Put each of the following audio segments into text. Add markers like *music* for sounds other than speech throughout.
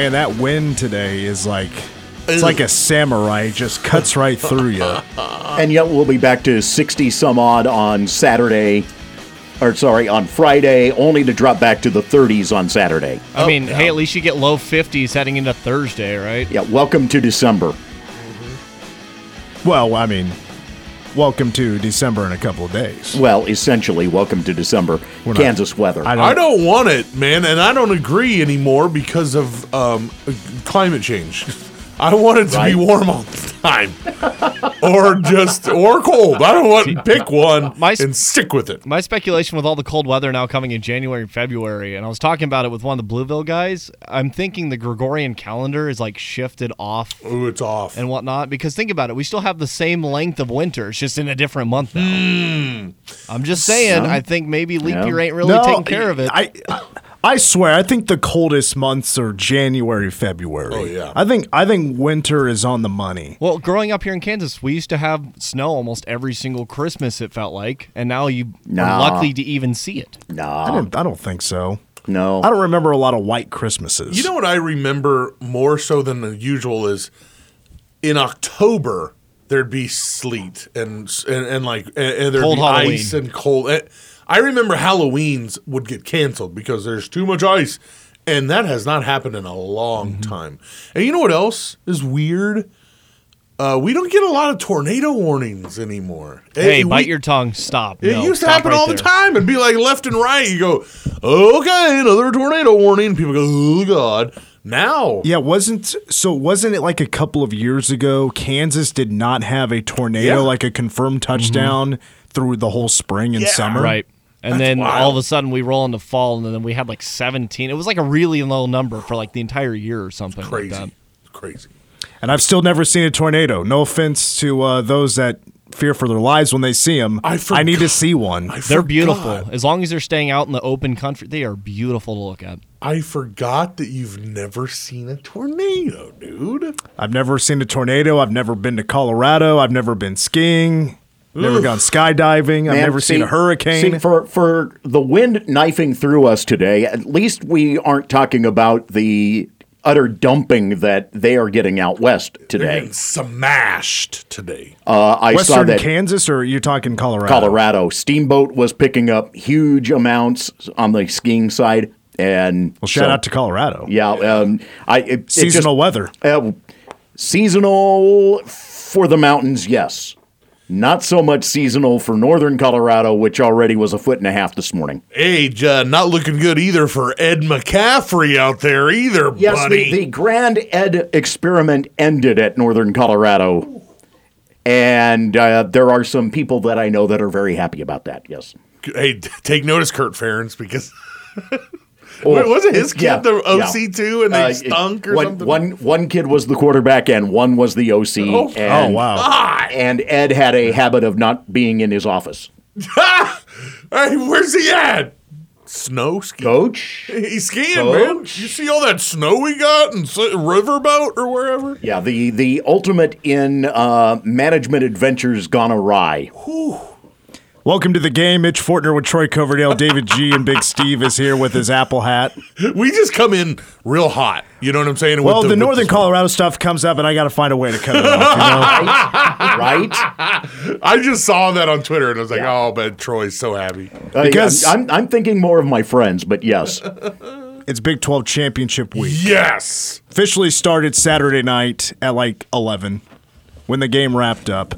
Man, that wind today is like it's like a samurai, just cuts right through you. *laughs* And yet we'll be back to 60 some odd on Saturday, or sorry, on Friday, only to drop back to the 30s on Saturday. I mean, oh, hey, at least you get low 50s heading into Thursday, right? Yeah, welcome to December. Well, I mean, welcome to December in a couple of days. Well, essentially, welcome to December, We're not- Kansas weather. I don't, I don't want it, man, and I don't agree anymore because of um, climate change. *laughs* I want it to Right. be warm all the time, or just or cold. I don't want pick one My s- and stick with it. My speculation with all the cold weather now coming in January and February, and I was talking about it with one of the Blueville guys. I'm thinking the Gregorian calendar is like shifted off Ooh, it's off. and whatnot because think about it, we still have the same length of winter, it's just in a different month now. Hmm. I'm just saying, I think maybe leap Yeah. year ain't really No, taking care of it. I, I I swear, I think the coldest months are January, February. Oh, yeah. I think I think winter is on the money. well, growing up here in Kansas, we used to have snow almost every single Christmas. It felt like, and now you Nah. are lucky to even see it. No. I nah, don't I don't think so. no. I don't remember a lot of white Christmases. You know what I remember more so than the usual is in October there'd be sleet and and, and like and, and there'd Cold be Halloween. ice and cold. eh, I remember Halloween's would get canceled because there's too much ice, and that has not happened in a long Mm-hmm. time. And you know what else is weird? Uh, we don't get a lot of tornado warnings anymore. Hey, bite we- your tongue. Stop. It No, used to happen right all the there. time and be like left and right. You go, okay, another tornado warning. People go, oh god. Now, Yeah, wasn't so wasn't it like a couple of years ago Kansas did not have a tornado Yeah. like a confirmed touchdown through the whole spring and Yeah. summer? Right. And That's then wild. all of a sudden we roll into fall, and then we had like 17. It was like a really low number for like the entire year or something like crazy, that. crazy. And I've still never seen a tornado. No offense to uh, those that fear for their lives when they see them. I I need to see one. I They're forgot- beautiful. As long as they're staying out in the open country, they are beautiful to look at. I forgot that you've never seen a tornado, dude. I've never seen a tornado. I've never been to Colorado. I've never been skiing. Never Ugh. gone skydiving. I've Man, never seen a hurricane. See, for for the wind knifing through us today, at least we aren't talking about the utter dumping that they are getting out west They're today. getting smashed today. Uh, I saw Western that Kansas, or you're talking Colorado? Colorado Steamboat was picking up huge amounts on the skiing side, and Well, shout so- out to Colorado. yeah. Um, I it, it just- Seasonal weather. Uh, seasonal for the mountains, yes. Not so much seasonal for northern Colorado, which already was a foot and a half this morning. Age uh, not looking good either for Ed McCaffrey out there either, Yes, buddy. the, the Grand Ed experiment ended at northern Colorado. And uh, there are some people that I know that are very happy about that, yes. hey, take notice, Kirk Ferentz, because *laughs* Wait, was it his kid Yeah, the yeah. OC too, and they Uh, stunk or one, something? One, one kid was the quarterback and one was the OC. Oh, and, oh, wow. *laughs* And Ed had a habit of not being in his office. *laughs* hey, where's he at? Snow ski. Coach? He's skiing, man. You see all that snow we got in Riverboat or wherever? Yeah, the the ultimate in uh, management adventures gone awry. Welcome to the game. Mitch Fortner with Troy Coverdale. David G and Big Steve is here with his Apple hat. We just come in real hot. You know what I'm saying? Well, With the, with Northern Colorado stuff comes up, and I got to find a way to cut it off. *laughs* right? I just saw that on Twitter and I was like, oh, but Troy's so happy. Uh, Because- I'm, I'm, I'm thinking more of my friends, but yes. It's Big 12 championship week. Yes. Officially started Saturday night at like 11 when the game wrapped up.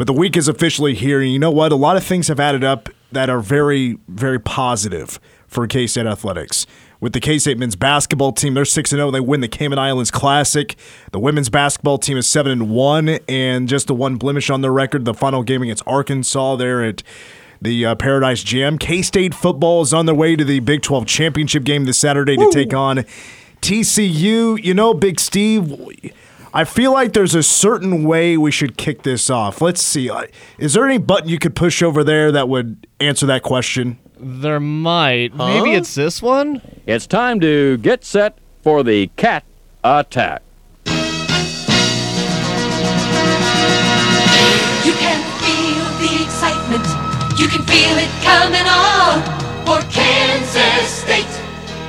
But the week is officially here. And you know what? A lot of things have added up that are very, very positive for K State athletics. With the K State men's basketball team, they're 6 0. They win the Cayman Islands Classic. The women's basketball team is 7 1, and just the one blemish on their record, the final game against Arkansas there at the uh, Paradise Jam. K State football is on their way to the Big 12 championship game this Saturday to take on TCU. You know, Big Steve, I feel like there's a certain way we should kick this off. Let's see. Uh, Is there any button you could push over there that would answer that question? There might. Maybe it's this one? It's time to get set for the cat attack. You can feel the excitement. You can feel it coming on for Kansas State.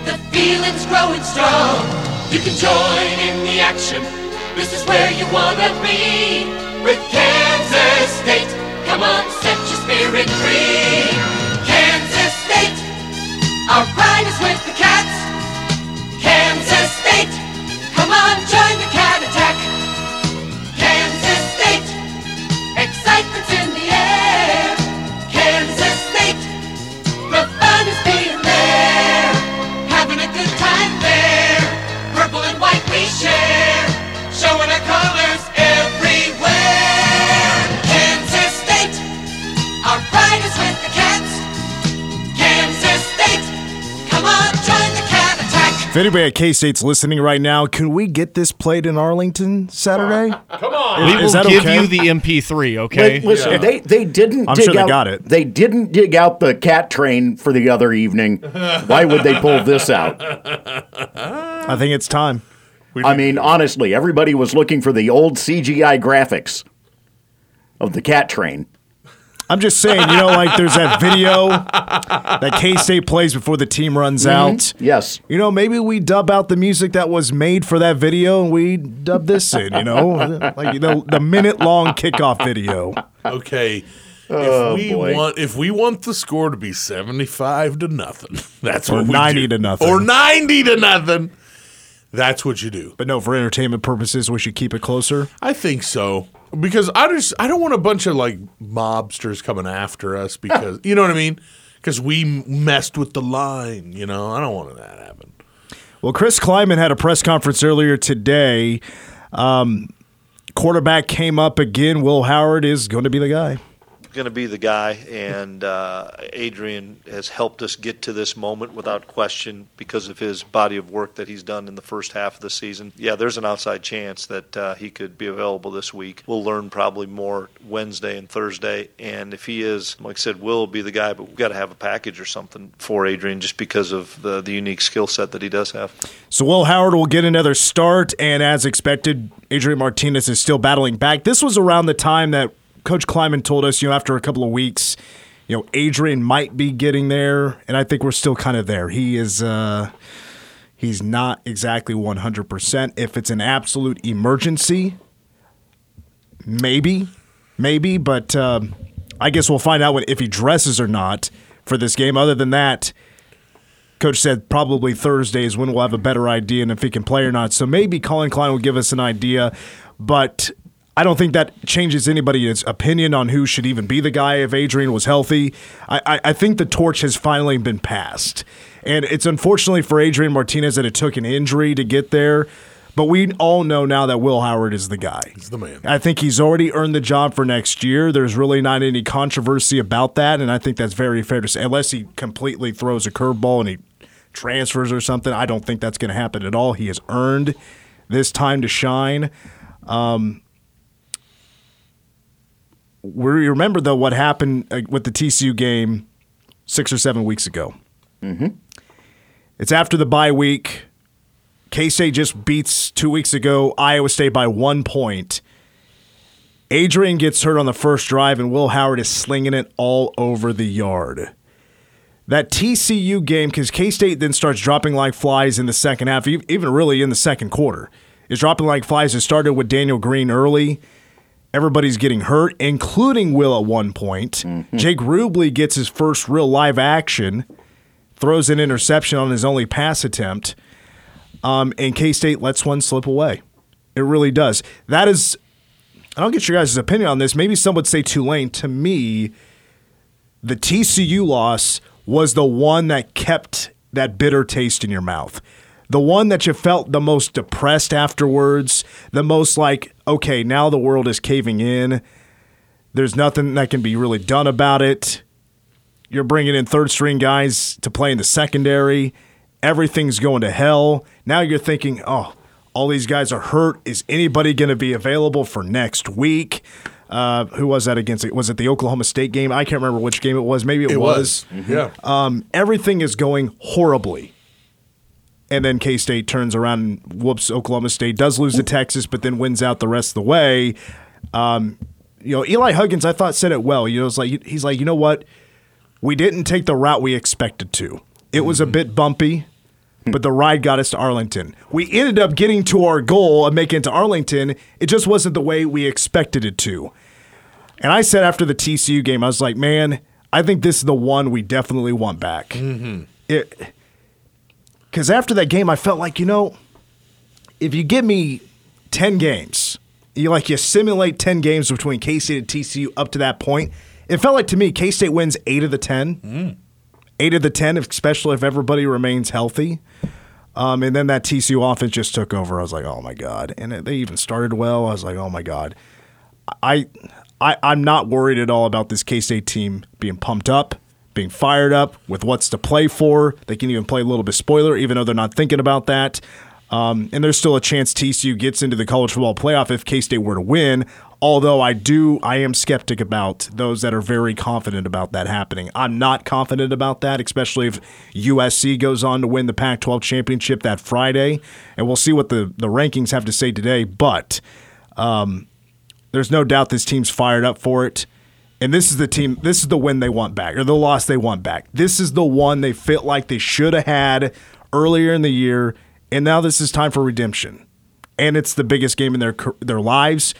The feeling's growing strong. You can join in the action. This is where you wanna be with Kansas State. Come on, set your spirit free. Kansas State, our pride is with the cats. Kansas State, come on, join the cat attack. Kansas State. Excitement's If anybody at K State's listening right now, can we get this played in Arlington Saturday? Come on. We Is will that give okay? you the MP3, okay? Li- Listen, they they didn't. I'm dig sure they out, got it. They didn't dig out the cat train for the other evening. Why would they pull this out? I think it's time. I mean, honestly, everybody was looking for the old CGI graphics of the cat train. I'm just saying, you know, like there's that video that K State plays before the team runs mm-hmm. out. Yes. You know, maybe we dub out the music that was made for that video and we dub this in, you know, *laughs* like the, the minute long kickoff video. Okay. Oh, if we boy. want if we want the score to be 75 to nothing. *laughs* That's Or what we 90 do. to nothing. Or 90 to nothing. That's what you do. But no, for entertainment purposes, we should keep it closer. I think so. Because I just I don't want a bunch of like mobsters coming after us because you know what I mean? Because we messed with the line, you know. I don't want that to happen. Well, Chris Klieman had a press conference earlier today. Um, quarterback came up again. Will Howard is going to be the guy. Going to be the guy, and uh, Adrian has helped us get to this moment without question because of his body of work that he's done in the first half of the season. Yeah, there's an outside chance that uh, he could be available this week. We'll learn probably more Wednesday and Thursday, and if he is, like I said, Will be the guy, but we've got to have a package or something for Adrian just because of the, the unique skill set that he does have. So Will Howard will get another start, and as expected, Adrian Martinez is still battling back. This was around the time that Coach Klieman told us, you know, after a couple of weeks, you know, Adrian might be getting there, and I think we're still kind of there. He is, uh, he's not exactly 100%. If it's an absolute emergency, maybe, maybe, but um, I guess we'll find out what, if he dresses or not for this game. Other than that, Coach said probably Thursday is when we'll have a better idea and if he can play or not. So maybe Collin Klein will give us an idea, but I don't think that changes anybody's opinion on who should even be the guy if Adrian was healthy. I, I, I think the torch has finally been passed. And it's unfortunately for Adrian Martinez that it took an injury to get there. But we all know now that Will Howard is the guy. He's the man. I think he's already earned the job for next year. There's really not any controversy about that, and I think that's very fair to say. Unless he completely throws a curveball and he transfers or something, I don't think that's going to happen at all. He has earned this time to shine. Um, we remember though what happened uh, with the TCU game six or seven weeks ago. Mm-hmm. It's after the bye week. K State just beats two weeks ago Iowa State by one point. Adrian gets hurt on the first drive, and Will Howard is slinging it all over the yard. That TCU game, because K State then starts dropping like flies in the second half, even really in the second quarter, is dropping like flies. It started with Daniel Green early. Everybody's getting hurt, including Will at one point. Jake Rubley gets his first real live action, throws an interception on his only pass attempt um, and K State lets one slip away. It really does. That is, I don't get your guys' opinion on this. Maybe some would say Tulane. To me, the TCU loss was the one that kept that bitter taste in your mouth. The one that you felt the most depressed afterwards, the most like, okay, now the world is caving in. There's nothing that can be really done about it. You're bringing in third string guys to play in the secondary. Everything's going to hell. Now you're thinking, oh, all these guys are hurt. Is anybody going to be available for next week? Uh, who was that against? Was it the Oklahoma State game? I can't remember which game it was. Maybe it, It was. was. Yeah. Um, everything is going horribly. And then K State turns around and whoops Oklahoma State, does lose to Texas, but then wins out the rest of the way. Um, you know, Eli Huggins, I thought said it well. You know, it's like he's like, you know what? We didn't take the route we expected to. It was a bit bumpy, but the ride got us to Arlington. We ended up getting to our goal of making it to Arlington. It just wasn't the way we expected it to. And I said after the TCU game, I was like, man, I think this is the one we definitely want back. Mm-hmm. It because after that game, I felt like you know, if you give me ten games, you like you simulate ten games between K State and TCU up to that point. It felt like to me, K State wins eight of the ten. Eight of the ten, especially if everybody remains healthy. Um, and then that TCU offense just took over. I was like, oh my god! And they even started well. I was like, oh my god. I, I I'm not worried at all about this K State team being pumped up, being fired up with what's to play for. They can even play a little bit spoiler, even though they're not thinking about that. Um, and there's still a chance TCU gets into the college football playoff if K State were to win. Although I do, I am skeptic about those that are very confident about that happening. I'm not confident about that, especially if USC goes on to win the Pac 12 championship that Friday. And we'll see what the, the rankings have to say today. But um, there's no doubt this team's fired up for it. And this is the team, this is the win they want back, or the loss they want back. This is the one they felt like they should have had earlier in the year. And now this is time for redemption. And it's the biggest game in their their lives.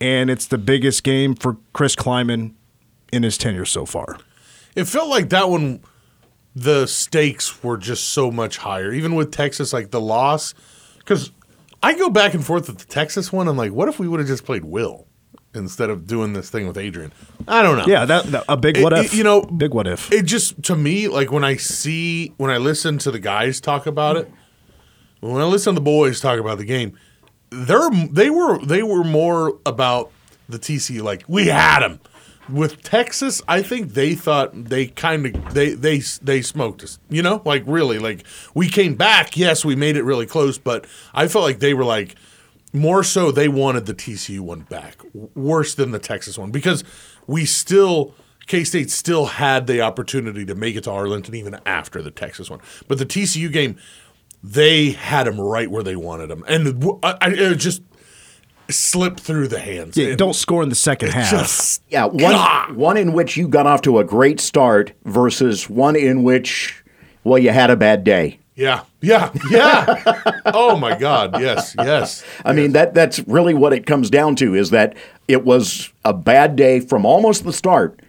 And it's the biggest game for Chris Klieman in his tenure so far. It felt like that one, the stakes were just so much higher. Even with Texas, like the loss, because I go back and forth with the Texas one. I'm like, what if we would have just played Will instead of doing this thing with Adrian? I don't know. Yeah, that, that- a big what It- if. it- you know, big what if. It just to me, like when I see when I listen to the guys talk about it, when I listen to the boys talk about the game, they're they were they were more about the TC Like we had them with Texas. I think they thought they kind of they they they smoked us. You know, like really, like we came back. Yes, we made it really close, but I felt like they were like more so they wanted the TCU one back, worse than the Texas one because we still K State still had the opportunity to make it to Arlington even after the Texas one, but the TCU game they had them right where they wanted them, and w- I, I- it just slipped through the hands. Yeah, don't score in the second half. just Yeah, one God. one in which you got off to a great start versus one in which, well, you had a bad day. Yeah, yeah, yeah. oh my God, yes, yes. I mean that that's really what it comes down to is that it was a bad day from almost the start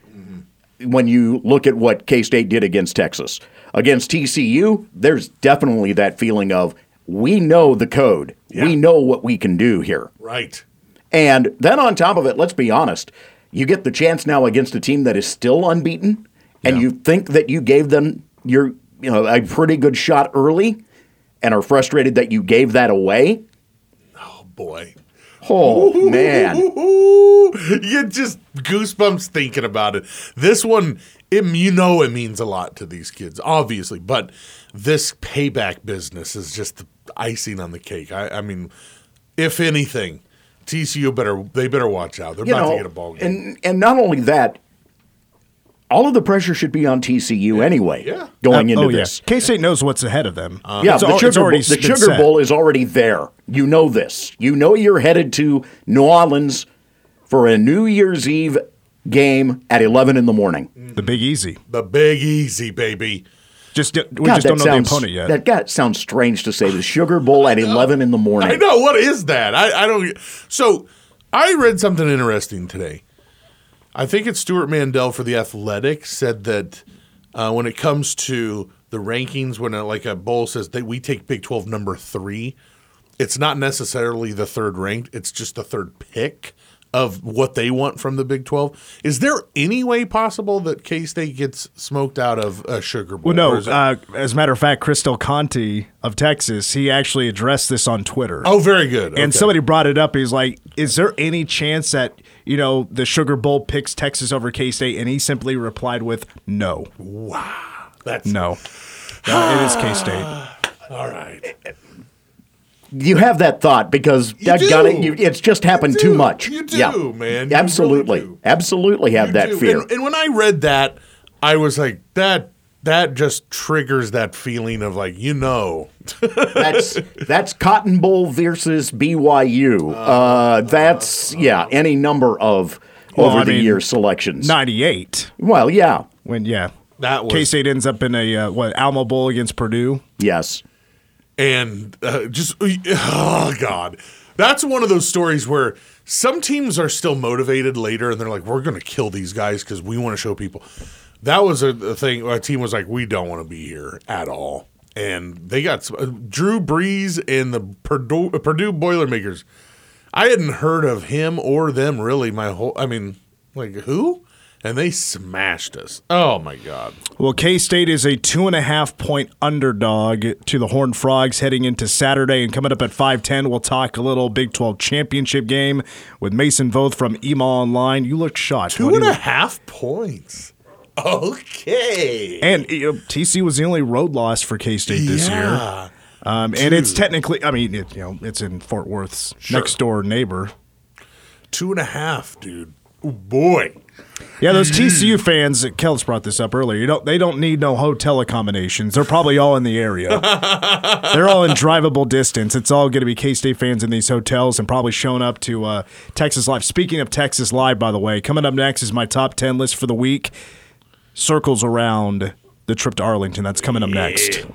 when you look at what K State did against Texas. Against TCU, there's definitely that feeling of we know the code. We know what we can do here. Right. And then on top of it, let's be honest, you get the chance now against a team that is still unbeaten, and you think that you gave them your you know a pretty good shot early, and are frustrated that you gave that away. Oh boy. Oh man, Ooh, *laughs* you just goosebumps thinking about it. This one, it, you know, it means a lot to these kids, obviously, but this payback business is just the icing on the cake. I, I mean, if anything, TCU better they better watch out. They're you about know, to get a ball game. and and not only that, all of the pressure should be on TCU anyway. Yeah. going uh, into oh, yeah. this. K State knows what's ahead of them. Uh, yeah, It's the al- it's Sugar, Bowl, already the Sugar set. Bowl is already there. You know this. You know you're headed to New Orleans for a New Year's Eve game at 11 in the morning. The Big Easy. the Big Easy, baby. Just we God, just don't know sounds, the opponent yet. That God, sounds strange to say. The Sugar Bowl at *laughs* 11 in the morning. I know what is that. I, I don't. So I read something interesting today. I think it's Stewart Mandel for the Athletic said that uh, when it comes to the rankings, when uh like a bowl says that we take Big Twelve number three, it's not necessarily the third ranked. It's just the third pick of what they want from the Big Twelve. Is there any way possible that K State gets smoked out of a Sugar Bowl? Well, no. Uh, as a matter of fact, Chris Del Conte of Texas, he actually addressed this on Twitter. oh, very good. And Okay. somebody brought it up. He's like, "Is there any chance that you know, the Sugar Bowl picks Texas over K State, and he simply replied with no, Wow, That's no. It is K State. *sighs* All right. You have that thought because You dadgone it, do. you, it's just happened You too much. You do, yeah. man. You Absolutely. really do. Absolutely have You that do. fear. And, and when I read that, I was like, that that just triggers that feeling of like, you know. *laughs* that's that's Cotton Bowl versus BYU. Uh, that's yeah, any number of Well, over I the mean, year selections. 98. well, yeah, When, yeah. That was K State ends up in a, uh, what, Alamo Bowl against Purdue? yes. and uh, just oh god that's one of those stories where some teams are still motivated later and they're like we're going to kill these guys because we want to show people that was a, a thing a team was like we don't want to be here at all and they got uh, drew brees and the purdue, purdue boilermakers i hadn't heard of him or them really my whole i mean like who and they smashed us oh my god Well, K State is a two and a half point underdog to the Horned Frogs heading into Saturday. And coming up at 510, we'll talk a little Big 12 championship game with Mason Voth from EMAW Online. You look shot. two and a look- half points okay And you know, TC was the only road loss for K State this year. Um, and it's technically, I mean, it, you know, it's in Fort Worth's next door neighbor. Two and a half, dude. Oh, boy. Yeah, those TCU fans, Kellis brought this up earlier. You don't, they don't need no hotel accommodations. They're probably all in the area. *laughs* They're all in drivable distance. It's all going to be K State fans in these hotels and probably showing up to uh, Texas Live. Speaking of Texas Live, by the way, coming up next is my top 10 list for the week. Circles around the trip to Arlington. That's coming up next.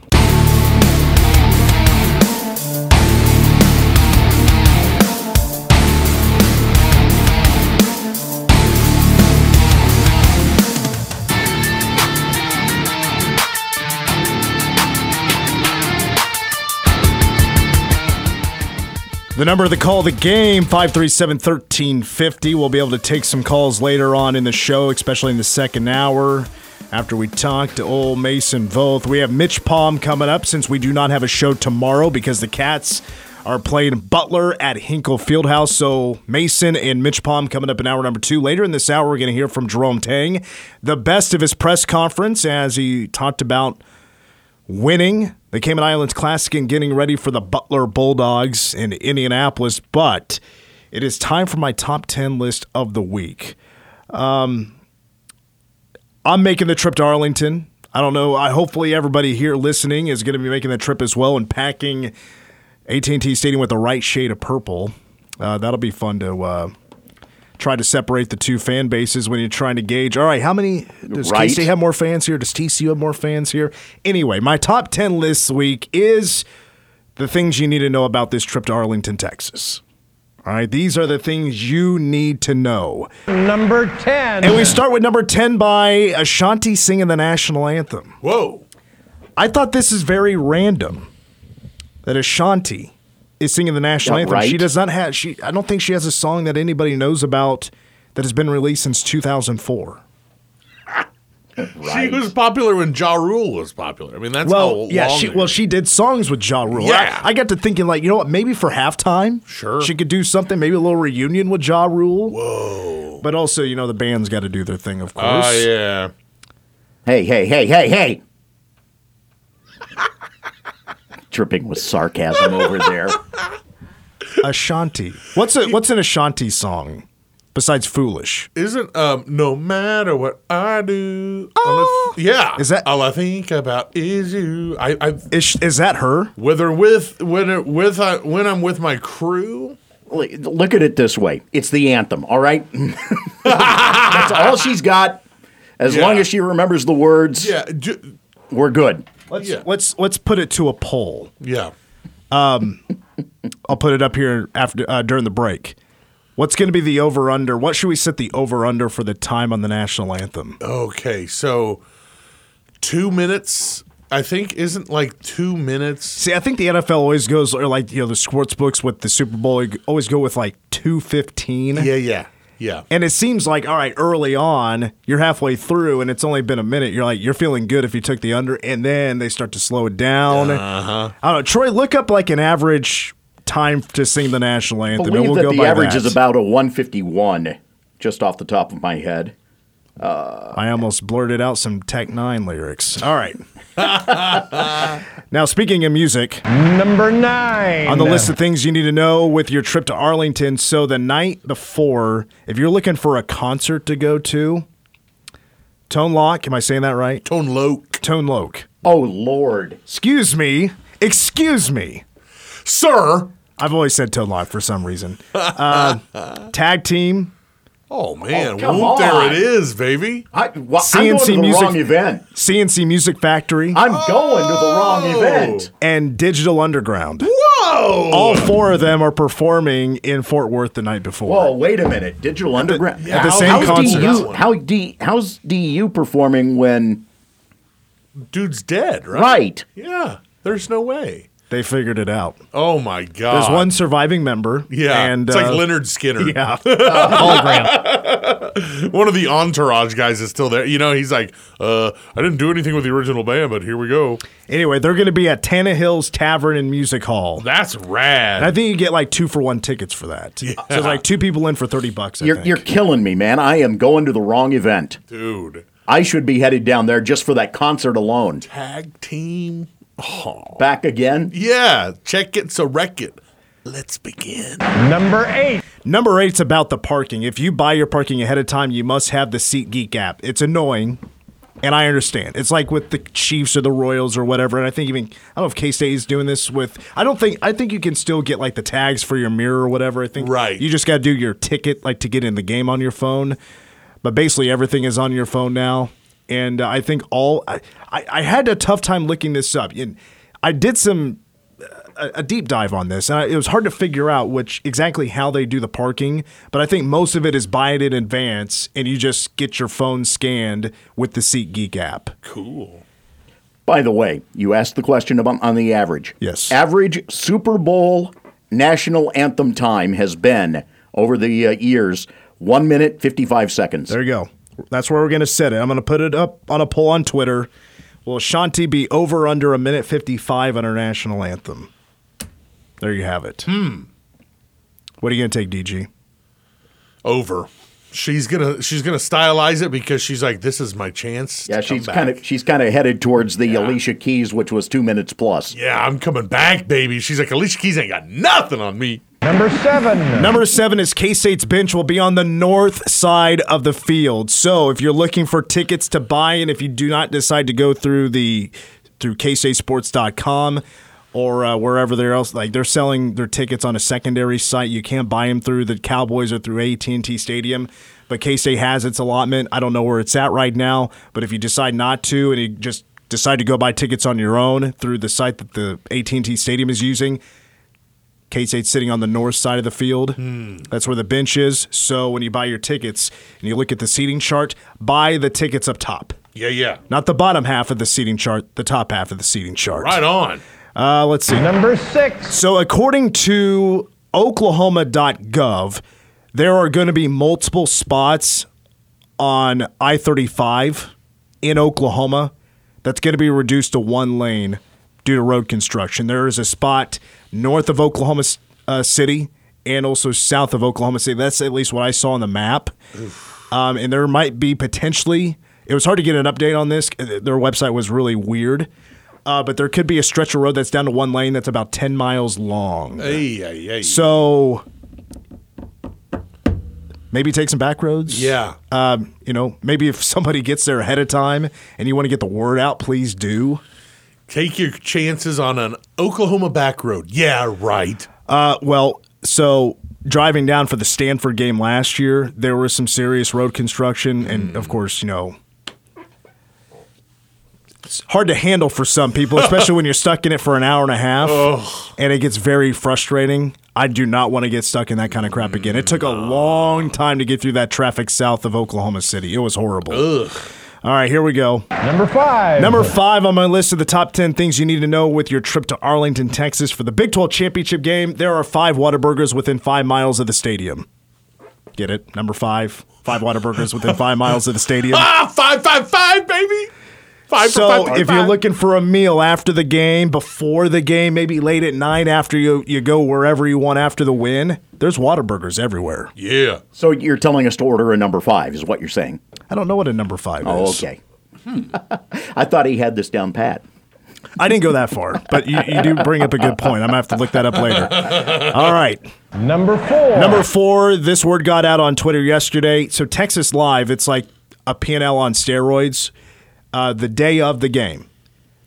The number the call the game, 537 1350. We'll be able to take some calls later on in the show, especially in the second hour. After we talk to old Mason Voth, we have Mitch Palm coming up since we do not have a show tomorrow because the Cats are playing Butler at Hinkle Fieldhouse. So Mason and Mitch Palm coming up in hour number two. Later in this hour, we're going to hear from Jerome Tang, the best of his press conference as he talked about winning the Cayman Islands Classic and getting ready for the Butler Bulldogs in Indianapolis. But it is time for my top 10 list of the week. Um, I'm making the trip to Arlington. I don't know. I hopefully everybody here listening is going to be making the trip as well and packing AT&T Stadium with the right shade of purple. Uh, that'll be fun to uh, try to separate the two fan bases when you're trying to gauge. All right, how many does Right. K-State have more fans here? Does TCU have more fans here? Anyway, my top ten list this week is the things you need to know about this trip to Arlington, Texas. All right, these are the things you need to know. Number 10. And we start with number 10 by Ashanti singing the national anthem. Whoa. I thought this is very random that Ashanti is singing the national Yeah, anthem. right. She does not have she I don't think she has a song that anybody knows about that has been released since 2004. She was popular when Ja Rule was popular. I mean, that's Well, how yeah, long she well she did songs with Ja Rule. Yeah. I, I got to thinking like, you know what, maybe for halftime, Sure. she could do something, maybe a little reunion with Ja Rule. Whoa. But also, you know, the band's got to do their thing, of ah, course. Oh, yeah. Hey, hey, hey, hey, hey. Dripping with sarcasm over there. *laughs* Ashanti. What's a what's an Ashanti song besides "Foolish"? Isn't um no matter what I do, all I th- yeah, Oh. Is that- all I think about is you? I, I Is is that her? whether with whether with I, when I'm with my crew. Look- Look at it this way it's the anthem, all right? *laughs* That's all she's got. As Yeah. long as she remembers the words, Yeah, ju- we're good. Let's Yeah. let's let's put it to a poll. yeah. I'll put it up here after uh, during the break. What's going to be the over under? What should we set the over under for the time on the national anthem? Okay, so two minutes. I think isn't like two minutes. See, I think the NFL always goes or like you know the sports books with the Super Bowl always go with like two fifteen. Yeah, yeah, yeah. And it seems like, all right, early on, you're halfway through and it's only been a minute. You're like, you're feeling good if you took the under, and then they start to slow it down. Uh-huh. I don't know. Troy, look up like an average time to sing the national anthem. and believe we'll that go the by average that. is about a 151. just off the top of my head. I almost blurted out some Tech N9ne lyrics. All right. *laughs* now, speaking of music, Number nine. on the list of things you need to know with your trip to Arlington. So, the night before, if you're looking for a concert to go to, Tone Lock, am I saying that right? Tone Loke. Tone Loke. Oh Lord! Excuse me. Excuse me. Sir. I've always said Tone Lock for some reason. Uh, *laughs* tag team, Oh, oh man, Oh, come whoop, there on. it is, baby. I, well, I'm going to CNC the music- wrong event. C+C Music Factory, I'm going to the wrong Oh. event. and Digital Underground. Whoa! All four of them are performing in Fort Worth the night before. Whoa, wait a minute! Digital Underground. at the How- same how's concert. DU, how D, how's DU performing when? Dude's dead, right? Right. Yeah. There's no way. They figured it out. Oh my god. There's one surviving member. Yeah. and it's like uh, Lynyrd Skynyrd. Yeah, *laughs* Hologram. *laughs* One of the entourage guys is still there. You know, he's like, uh, I didn't do anything with the original band, but here we go. Anyway, they're going to be at Tannahill's Tavern and Music Hall. That's rad. And I think you get like two for one tickets for that. Yeah. So it's like two people in for thirty bucks. I You're think. you're killing me, man. I am going to the wrong event. Dude. I should be headed down there just for that concert alone. Tag team. Oh. Back again? Yeah. Check it, so wreck it. Let's begin. Number eight. Number eight's about the parking. If you buy your parking ahead of time, you must have the SeatGeek app. It's annoying, and I understand. It's like with the Chiefs or the Royals or whatever. And I think even I don't know if K State is doing this with. I don't think. I think you can still get like the tags for your mirror or whatever. I think Right. You just got to do your ticket like to get in the game on your phone. But basically, everything is on your phone now. And uh, I think all I, I, I had a tough time looking this up. And I did some a, a deep dive on this, and I, it was hard to figure out which exactly how they do the parking. But I think most of it is buy it in advance, and you just get your phone scanned with the SeatGeek app. Cool. By the way, you asked the question about on the average. Yes. Average Super Bowl national anthem time has been over the uh, years one minute fifty five seconds. There you go. That's where we're going to set it. I'm going to put it up on a poll on Twitter. Will Shanti be over under a minute 55 on our national anthem? There you have it. Hmm. What are you going to take, DG? Over. She's gonna she's gonna stylize it because she's like, this is my chance. yeah, to she's kind of she's kind of headed towards the Alicia Keys, which was two minutes plus. Yeah, I'm coming back, baby. She's like, Alicia Keys ain't got nothing on me. Number seven. Number seven is K State's bench will be on the north side of the field. So if you're looking for tickets to buy, and if you do not decide to go through the through kstatesports.com or uh, wherever they're else, like they're selling their tickets on a secondary site, you can't buy them through the Cowboys or through AT&T Stadium. But K State has its allotment. I don't know where it's at right now, but if you decide not to, and you just decide to go buy tickets on your own through the site that the AT&T Stadium is using, K State's sitting on the north side of the field. That's where the bench is. So when you buy your tickets and you look at the seating chart, buy the tickets up top. Yeah, yeah. Not the bottom half of the seating chart, the top half of the seating chart. Right on. Uh, let's see. Number six. So, according to Oklahoma.gov, there are going to be multiple spots on I 35 in Oklahoma that's going to be reduced to one lane due to road construction. There is a spot north of Oklahoma uh, City and also south of Oklahoma City. That's at least what I saw on the map. Um, and there might be potentially, it was hard to get an update on this. Their website was really weird. Uh, but there could be a stretch of road that's down to one lane that's about 10 miles long. Hey, hey, hey. So maybe take some back roads. Yeah. Um, you know, maybe if somebody gets there ahead of time and you want to get the word out, please do. Take your chances on an Oklahoma back road. Yeah, right. Uh, well, so driving down for the Stanford game last year, there was some serious road construction, and of course, you know, it's hard to handle for some people, especially when you're stuck in it for an hour and a half, *laughs* and it gets very frustrating. I do not want to get stuck in that kind of crap again. It took a long time to get through that traffic south of Oklahoma City. It was horrible. All right, here we go. Number five. Number five on my list of the top 10 things you need to know with your trip to Arlington, Texas for the Big 12 championship game. There are five Whataburgers within five miles of the stadium. Get it? Number five. Five Whataburgers within five miles of the stadium. *laughs* Ah, five, five, five, baby. Five so five point if you're looking for a meal after the game, before the game, maybe late at night after you you go wherever you want after the win, there's Whataburgers everywhere. yeah. So you're telling us to order a number five, is what you're saying? I don't know what a number five Oh, is. okay. *laughs* I thought he had this down pat. I didn't go that far, but you, you do bring up a good point. I'm gonna have to look that up later. All right. Number four. Number four, this word got out on Twitter yesterday. So Texas Live, it's like a P&L on steroids. Uh, the day of the game,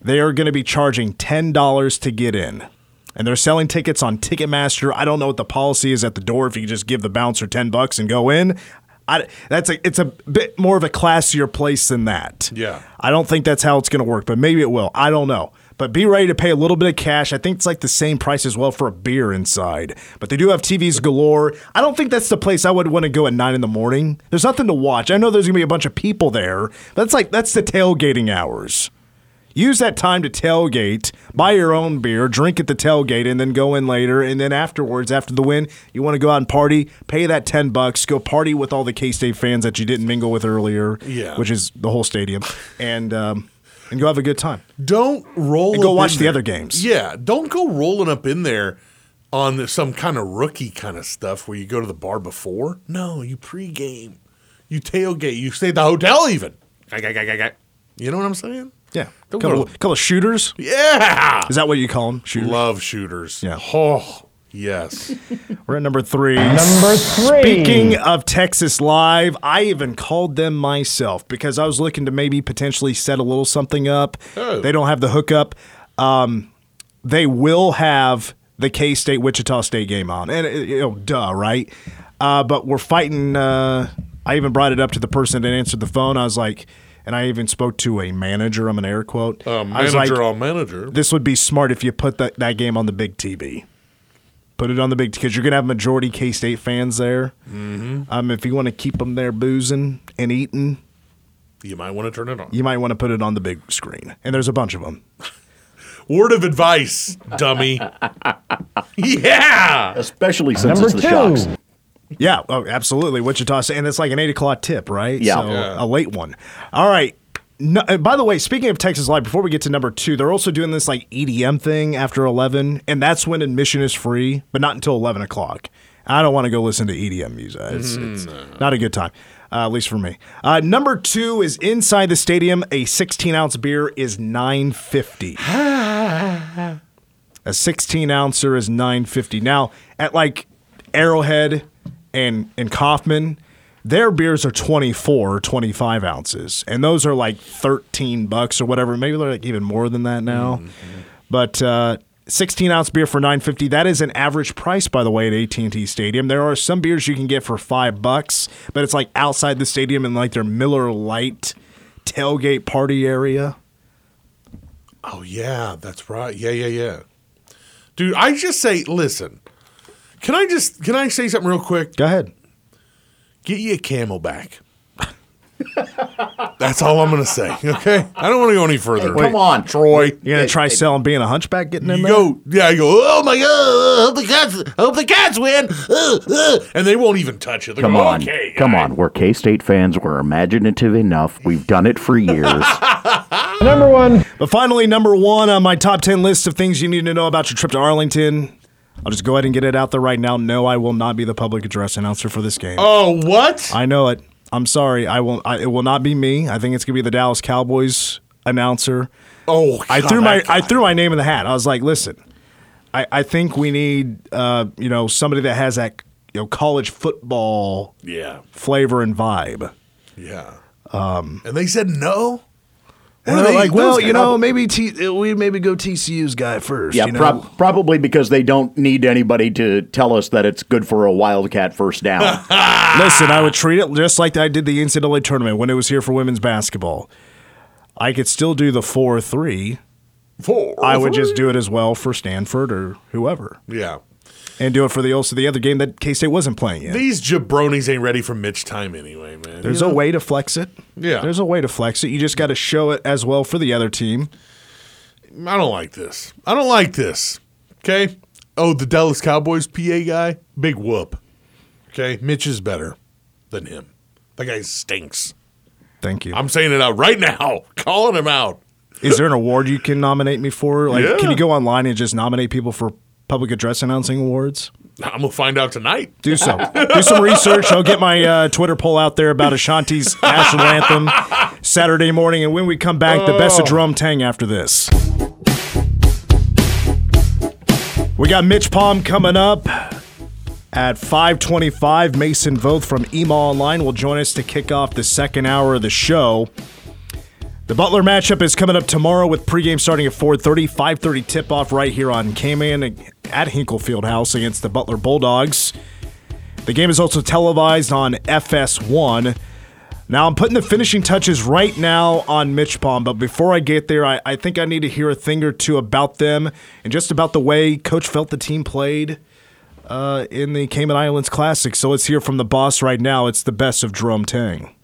they are going to be charging ten dollars to get in, and they're selling tickets on Ticketmaster. I don't know what the policy is at the door. If you just give the bouncer ten bucks and go in, I, that's a it's a bit more of a classier place than that. Yeah. I don't think that's how it's going to work, but maybe it will. I don't know. But be ready to pay a little bit of cash. I think it's like the same price as well for a beer inside. But they do have TVs galore. I don't think that's the place I would want to go at nine in the morning. There's nothing to watch. I know there's gonna be a bunch of people there. That's like that's the tailgating hours. Use that time to tailgate, buy your own beer, drink at the tailgate, and then go in later. And then afterwards, after the win, you want to go out and party, pay that 10 bucks, go party with all the K State fans that you didn't mingle with earlier, Yeah. which is the whole stadium, and, um, and go have a good time. Don't roll. And go watch the there. other games. Yeah, don't go rolling up in there on some kind of rookie kind of stuff where you go to the bar before. No, you pregame, you tailgate, you stay at the hotel even. You know what I'm saying? Yeah. Don't couple, go- couple of shooters. Yeah, Is that what you call them? Shooters. love shooters. Yeah. Oh, yes. We're at number three. Number three. Speaking of Texas Live, I even called them myself because I was looking to maybe potentially set a little something up. Oh. They don't have the hookup. Um, they will have the K State Wichita State game on, and you know, duh, right? Uh, but we're fighting. Uh, I even brought it up to the person that answered the phone. I was like, and I even spoke to a manager. I'm an air quote. Uh, I was like, manager on manager. this would be smart if you put that, that game on the big TV. Put it on the big because you're gonna have majority K State fans there. Mm-hmm. Um, if you want to keep them there boozing and eating, You might want to turn it on. you might want to put it on the big screen. And there's a bunch of them. *laughs* Word of advice, dummy. *laughs* yeah. Especially since Number it's the two. Shocks. Yeah, oh, absolutely. Wichita, State- and it's like an eight o'clock tip, right? Yeah. so Yeah. a late one. All right. No, and by the way, speaking of Texas Live, before we get to number two, they're also doing this like EDM thing after eleven, and that's when admission is free, but not until eleven o'clock. I don't want to go listen to EDM music. It's, it's not a good time, uh, at least for me. Uh, number two is inside the stadium. A 16 ounce beer is 950. *sighs* a 16 ouncer is 950. Now at like Arrowhead and and Kauffman, their beers are 24 or 25 ounces, and those are like 13 bucks or whatever. Maybe they're like even more than that now. But uh, 16 ounce beer for 950. That is an average price, by the way, at AT&T Stadium. There are some beers you can get for five bucks, but it's like outside the stadium in like their Miller Lite tailgate party area. Oh yeah, that's right. Yeah, yeah, yeah. Dude, I just say, listen. Can I just can I say something real quick? Go ahead. Get you a CamelBak. *laughs* That's all I'm gonna say. Okay, I don't want to go any further. Hey, come on. Troy. You're gonna try selling being a hunchback, getting in You there. go, yeah. You go. Oh my god! I hope the cats. I hope the cats win. Uh, uh," and they won't even touch it. They Come go, on. okay, Come guy." on. We're K State fans. We're imaginative enough. We've done it for years. *laughs* Number one. But finally, number one on my top 10 list of things you need to know about your trip to Arlington. I'll just go ahead and get it out there right now. No, I will not be the public address announcer for this game. Oh what? I know it. I'm sorry. I will. I, it will not be me. I think it's gonna be the Dallas Cowboys announcer. oh, I threw my I threw my name in the hat. I was like, listen, I, I think we need uh, you know somebody that has that you know college football Yeah, flavor and vibe. yeah. Um, and they said no. And they're like, well, you know, maybe T- we maybe go TCU's guy first. yeah, you know? prob- probably because they don't need anybody to tell us that it's good for a Wildcat first down. *laughs* Listen, I would treat it just like I did the NCAA tournament when it was here for women's basketball. I could still do the four three. Four. I would just do it as well for Stanford or whoever, Yeah. And do it for the also the other game that K State wasn't playing in. These jabronis ain't ready for Mitch time anyway, man. There's You a know? way to flex it. Yeah. there's a way to flex it. You just got to show it as well for the other team. I don't like this. I don't like this. Okay. Oh, the Dallas Cowboys PA guy, big whoop. Okay, Mitch is better than him. That guy stinks. Thank you. I'm saying it out right now, *laughs* calling him out. Is there an award you can nominate me for? Like, Yeah. can you go online and just nominate people for public address announcing awards? I'm gonna find out tonight. Do so. Do some research. I'll get my uh, Twitter poll out there about Ashanti's national *laughs* anthem Saturday morning. And when we come back, the best of Jerome Tang after this. We got Mitch Palm coming up at 525. Mason Voth from EMAW Online will join us to kick off the second hour of the show. The Butler matchup is coming up tomorrow with pregame starting at 4:30, 5:30 tip-off right here on K-Man at Hinkle Fieldhouse against the Butler Bulldogs. The game is also televised on FS1. Now I'm putting the finishing touches right now on Mitch Palm, but before I get there, I, I think I need to hear a thing or two about them and just about the way Coach felt the team played uh, in the Cayman Islands Classic. So let's hear from the boss right now. It's the best of Jerome Tang.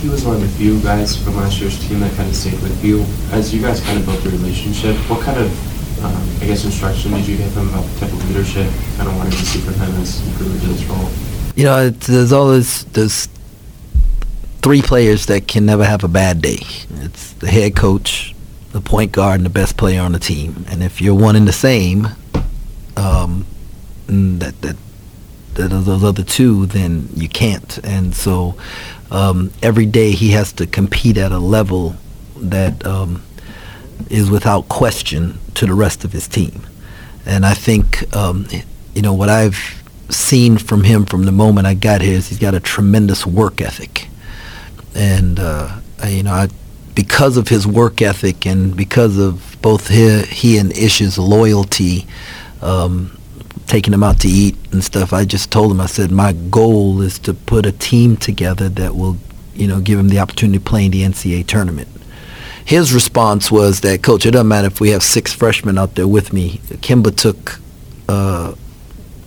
He was one of the few guys from last year's team that kind of stayed with you. As you guys kind of built the relationship, what kind of, um, I guess, instruction did you give him about the type of leadership you kind of wanted to see from him as he grew into this role? You know, it's, there's always there's three players that can never have a bad day. It's the head coach, the point guard, and the best player on the team. And if you're one and the same, um, that that those other two, then you can't. And so um, every day he has to compete at a level that um, is without question to the rest of his team. And I think, um, you know, what I've seen from him from the moment I got here is he's got a tremendous work ethic. And, uh, I- you know, I, because of his work ethic and because of both he, he and Ish's loyalty, um, taking them out to eat and stuff, I just told him, I said, my goal is to put a team together that will, you know, give him the opportunity to play in the NCAA tournament. His response was that, Coach, it doesn't matter if we have six freshmen out there with me. Kemba took uh,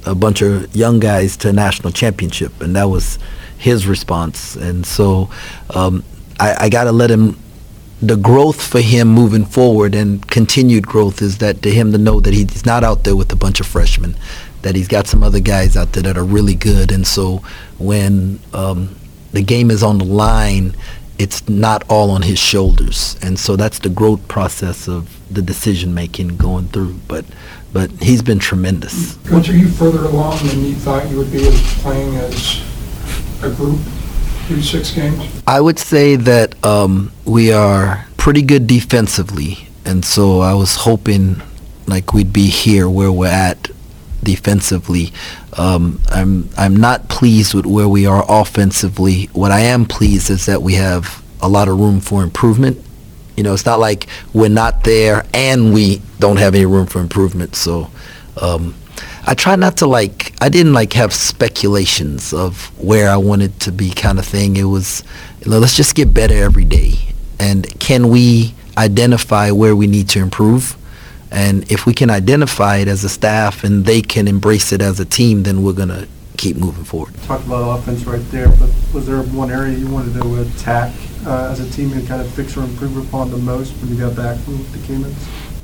a bunch of young guys to a national championship, and that was his response. And so um, I, I got to let him. The growth for him moving forward and continued growth is that to him to know that he's not out there with a bunch of freshmen, that he's got some other guys out there that are really good. And so when um, the game is on the line, it's not all on his shoulders. And so that's the growth process of the decision making going through. But but he's been tremendous. Coach, are you further along than you thought you would be as playing as a group through six games? I would say that um, we are pretty good defensively, and so I was hoping like we'd be here where we're at defensively. Um, I'm I'm not pleased with where we are offensively. What I am pleased is that we have a lot of room for improvement. You know, it's not like we're not there and we don't have any room for improvement. So. Um, I try not to like. I didn't like have speculations of where I wanted to be, kind of thing. It was, let's just get better every day, and can we identify where we need to improve? And if we can identify it as a staff and they can embrace it as a team, then we're gonna keep moving forward. Talked about offense right there, but was there one area you wanted to attack uh, as a team and kind of fix or improve upon the most when you got back from the Caymans?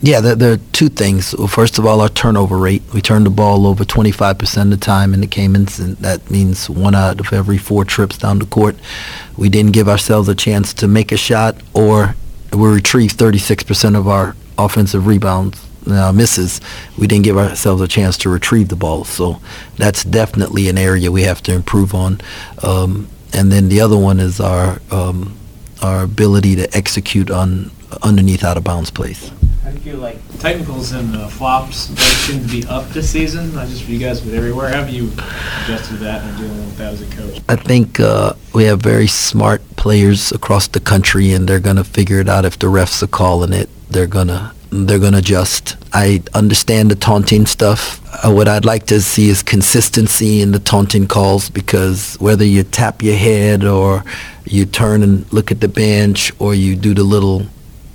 Yeah, there, there are two things. Well, first of all, our turnover rate. We turn the ball over 25% of the time in the Caymans, and that means one out of every four trips down the court. We didn't give ourselves a chance to make a shot, or we retrieved 36% of our offensive rebounds. Uh, misses, we didn't give ourselves a chance to retrieve the ball. So that's definitely an area we have to improve on. Um, and then the other one is our um, our ability to execute on underneath out of bounds plays. How do you feel like technicals and uh, flops both seem to be up this season? Not just for you guys, but everywhere. How have you adjusted to that and dealing with that as a coach? I think uh, we have very smart players across the country, and they're gonna figure it out. If the refs are calling it, they're gonna they're gonna adjust. I understand the taunting stuff. Uh, what I'd like to see is consistency in the taunting calls because whether you tap your head or you turn and look at the bench or you do the little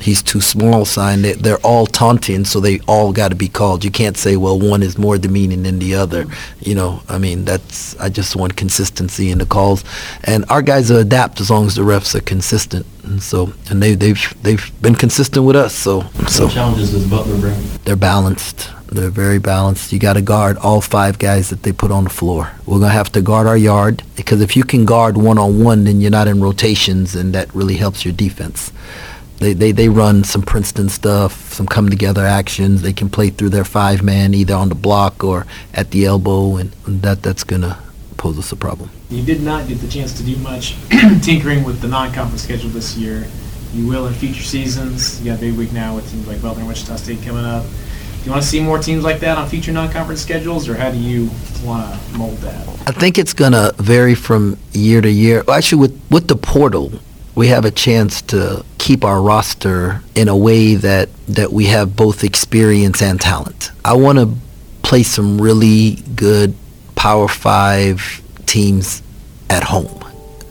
he's too small sign they, they're all taunting so they all got to be called you can't say well one is more demeaning than the other you know i mean that's i just want consistency in the calls and our guys will adapt as long as the refs are consistent and so and they they've they've been consistent with us so so What challenges does Butler bring? they're balanced They're very balanced. You got to guard all five guys that they put on the floor. We're going to have to guard our yard because if you can guard one-on-one, then you're not in rotations, and that really helps your defense. They, they, they run some Princeton stuff, some come together actions. They can play through their five man either on the block or at the elbow, and that that's going to pose us a problem. You did not get the chance to do much *clears throat* tinkering with the non-conference schedule this year. You will in future seasons. You got a big week now with teams like Butler and Wichita State coming up. Do you want to see more teams like that on future non-conference schedules, or how do you want to mold that? I think it's going to vary from year to year. Actually, with, with the portal, we have a chance to keep our roster in a way that, that we have both experience and talent. I want to play some really good Power Five teams at home,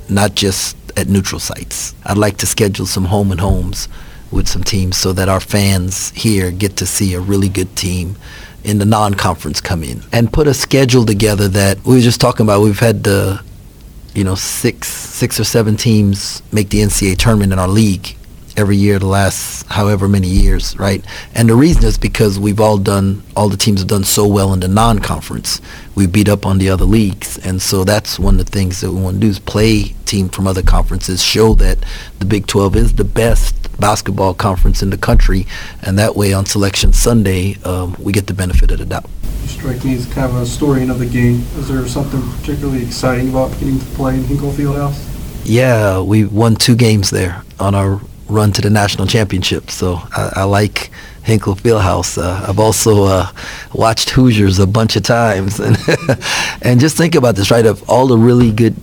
not just at neutral sites. I'd like to schedule some home and homes with some teams so that our fans here get to see a really good team in the non-conference come in and put a schedule together that we were just talking about. We've had the, you know, six six or seven teams make the NCAA tournament in our league every year the last however many years, right? And the reason is because we've all done, all the teams have done so well in the non-conference. We beat up on the other leagues, and so that's one of the things that we want to do is play team from other conferences, show that the Big 12 is the best basketball conference in the country, and that way on Selection Sunday um, we get the benefit of the doubt. Strike me as kind of a historian of the game. Is there something particularly exciting about getting to play in Hinkle Fieldhouse? Yeah, we won two games there on our run to the national championship. So I, I like Hinkle Fieldhouse. Uh, I've also uh, watched Hoosiers a bunch of times, *laughs* and and just think about this, right? Of all the really good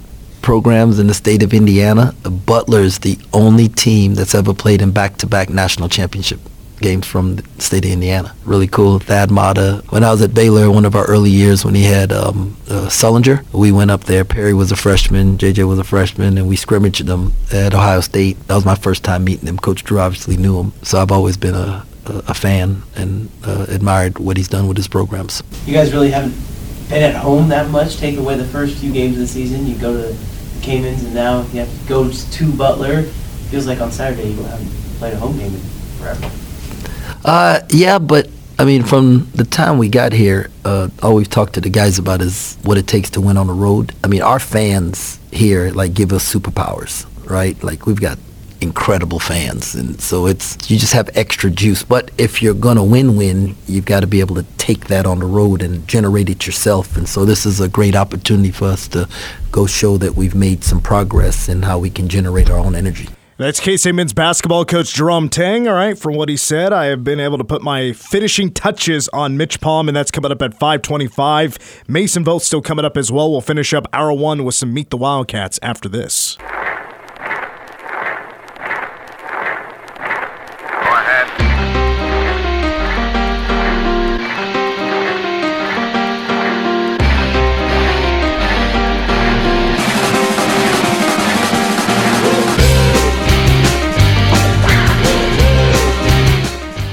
programs in the state of Indiana, Butler is the only team that's ever played in back-to-back national championship games from the state of Indiana. Really cool. Thad Matta. When I was at Baylor, one of our early years when he had um, uh, Sullinger, we went up there. Perry was a freshman, JJ was a freshman, and we scrimmaged them at Ohio State. That was my first time meeting him. Coach Drew obviously knew him, so I've always been a, a, a fan and uh, admired what he's done with his programs. You guys really haven't been at home that much. Take away the first few games of the season, you go to the Caymans, and now you have to go to Butler. Feels like on Saturday you haven't played a home game in forever. Uh, yeah, but I mean, from the time we got here, uh, all we've talked to the guys about is what it takes to win on the road. I mean, our fans here like give us superpowers, right? Like we've got incredible fans, and so it's you just have extra juice. But if you're gonna win-win, you've got to be able to take that on the road and generate it yourself. And so this is a great opportunity for us to go show that we've made some progress in how we can generate our own energy. That's K-State men's basketball coach Jerome Tang. All right, from what he said, I have been able to put my finishing touches on Mitch Palm, and that's coming up at 525. Mason Vogt still coming up as well. We'll finish up hour one with some Meet the Wildcats after this.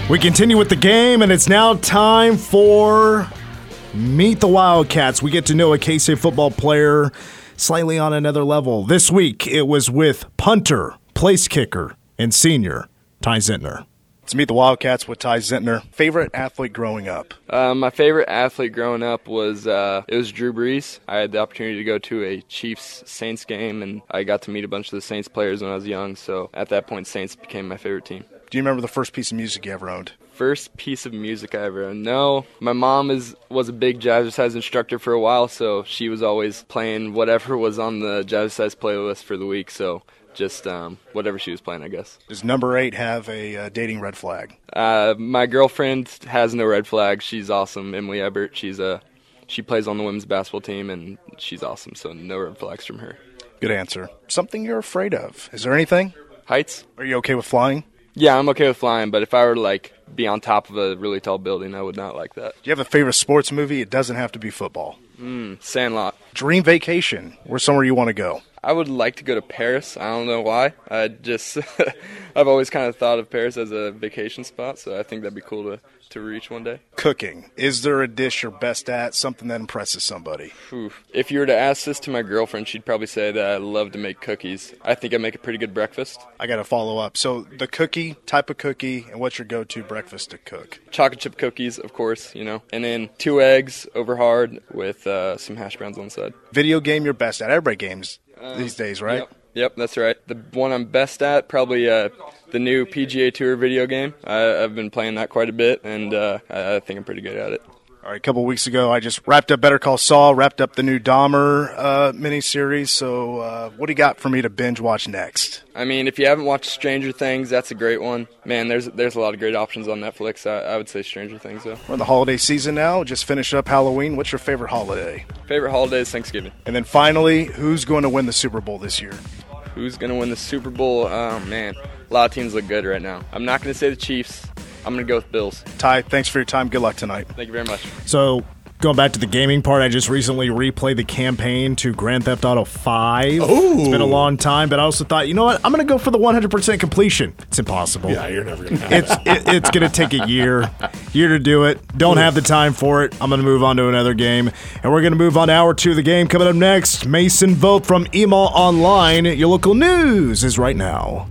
We continue with the game, and it's now time for Meet the Wildcats. We get to know a K State football player slightly on another level. This week, it was with punter, place kicker, and senior Ty Zentner. Let's meet the Wildcats with Ty Zentner. Favorite athlete growing up? Uh, my favorite athlete growing up was uh, it was Drew Brees. I had the opportunity to go to a Chiefs Saints game, and I got to meet a bunch of the Saints players when I was young. So at that point, Saints became my favorite team. Do you remember the first piece of music you ever owned? First piece of music I ever owned. No, my mom is was a big jazzercise instructor for a while, so she was always playing whatever was on the jazzercise playlist for the week. So just um, whatever she was playing, I guess. Does number eight have a uh, dating red flag? Uh, my girlfriend has no red flag. She's awesome, Emilee Ebert. She's a she plays on the women's basketball team, and she's awesome. So no red flags from her. Good answer. Something you're afraid of? Is there anything? Heights. Are you okay with flying? Yeah, I'm okay with flying, but if I were to like be on top of a really tall building, I would not like that. Do you have a favorite sports movie? It doesn't have to be football. Mm, Sandlot. Dream vacation. Where's somewhere you want to go? I would like to go to Paris. I don't know why. I just *laughs* I've always kind of thought of Paris as a vacation spot, so I think that'd be cool to to reach one day. Cooking. Is there a dish you're best at? Something that impresses somebody? Oof. If you were to ask this to my girlfriend, she'd probably say that I love to make cookies. I think I make a pretty good breakfast. I got to follow up. So the cookie type of cookie, and what's your go-to breakfast to cook? Chocolate chip cookies, of course, you know, and then two eggs over hard with uh, some hash browns on the side. Video game you're best at? Everybody games these days, right? Yep. Yep, that's right. The one I'm best at, probably uh, the new PGA Tour video game. I, I've been playing that quite a bit, and uh, I, I think I'm pretty good at it. All right, a couple weeks ago, I just wrapped up Better Call Saul, wrapped up the new Dahmer uh, miniseries. So, uh, what do you got for me to binge watch next? I mean, if you haven't watched Stranger Things, that's a great one. Man, there's there's a lot of great options on Netflix. I, I would say Stranger Things, though. We're in the holiday season now. Just finished up Halloween. What's your favorite holiday? Favorite holiday is Thanksgiving. And then finally, who's going to win the Super Bowl this year? Who's going to win the Super Bowl? Oh, man. A lot of teams look good right now. I'm not going to say the Chiefs. I'm going to go with Bills. Ty, thanks for your time. Good luck tonight. Thank you very much. So, going back to the gaming part, I just recently replayed the campaign to Grand Theft Auto 5. It's been a long time, but I also thought, you know what? I'm going to go for the 100% completion. It's impossible. Yeah, you're never gonna. It's it, it's going to take a year, year to do it. Don't have the time for it. I'm going to move on to another game, and we're going to move on to hour two of the game. Coming up next, Mason Vogt from EMAW Online. Your local news is right now.